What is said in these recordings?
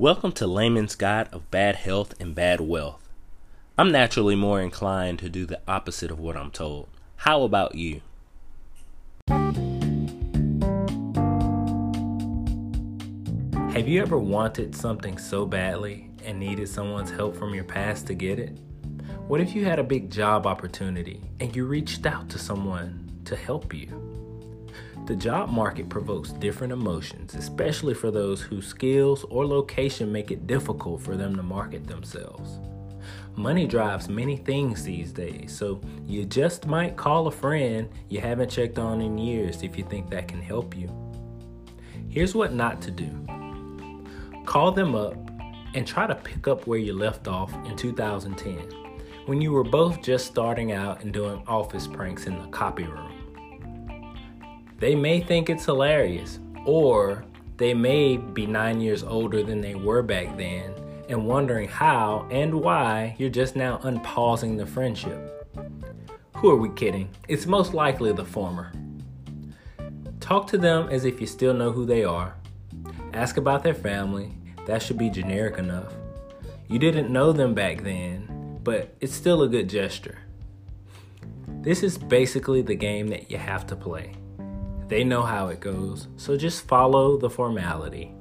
Welcome to Layman's Guide of Bad Health and Bad Wealth. I'm naturally more inclined to do the opposite of what I'm told. How about you? Have you ever wanted something so badly and needed someone's help from your past to get it? What if you had a big job opportunity and you reached out to someone to help you? The job market provokes different emotions, especially for those whose skills or location make it difficult for them to market themselves. Money drives many things these days, so you just might call a friend you haven't checked on in years if you think that can help you. Here's what not to do call them up and try to pick up where you left off in 2010 when you were both just starting out and doing office pranks in the copy room. They may think it's hilarious, or they may be nine years older than they were back then and wondering how and why you're just now unpausing the friendship. Who are we kidding? It's most likely the former. Talk to them as if you still know who they are. Ask about their family. That should be generic enough. You didn't know them back then, but it's still a good gesture. This is basically the game that you have to play. They know how it goes, so just follow the formality.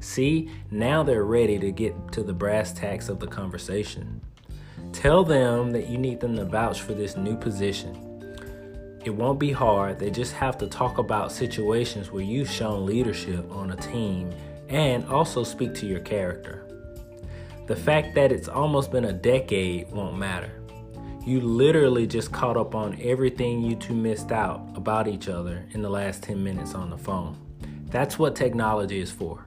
See, now they're ready to get to the brass tacks of the conversation. Tell them that you need them to vouch for this new position. It won't be hard, they just have to talk about situations where you've shown leadership on a team and also speak to your character. The fact that it's almost been a decade won't matter. You literally just caught up on everything you two missed out about each other in the last 10 minutes on the phone. That's what technology is for.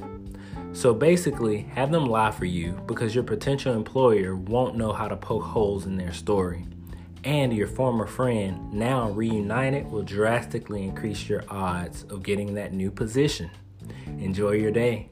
So basically, have them lie for you because your potential employer won't know how to poke holes in their story. And your former friend, now reunited, will drastically increase your odds of getting that new position. Enjoy your day.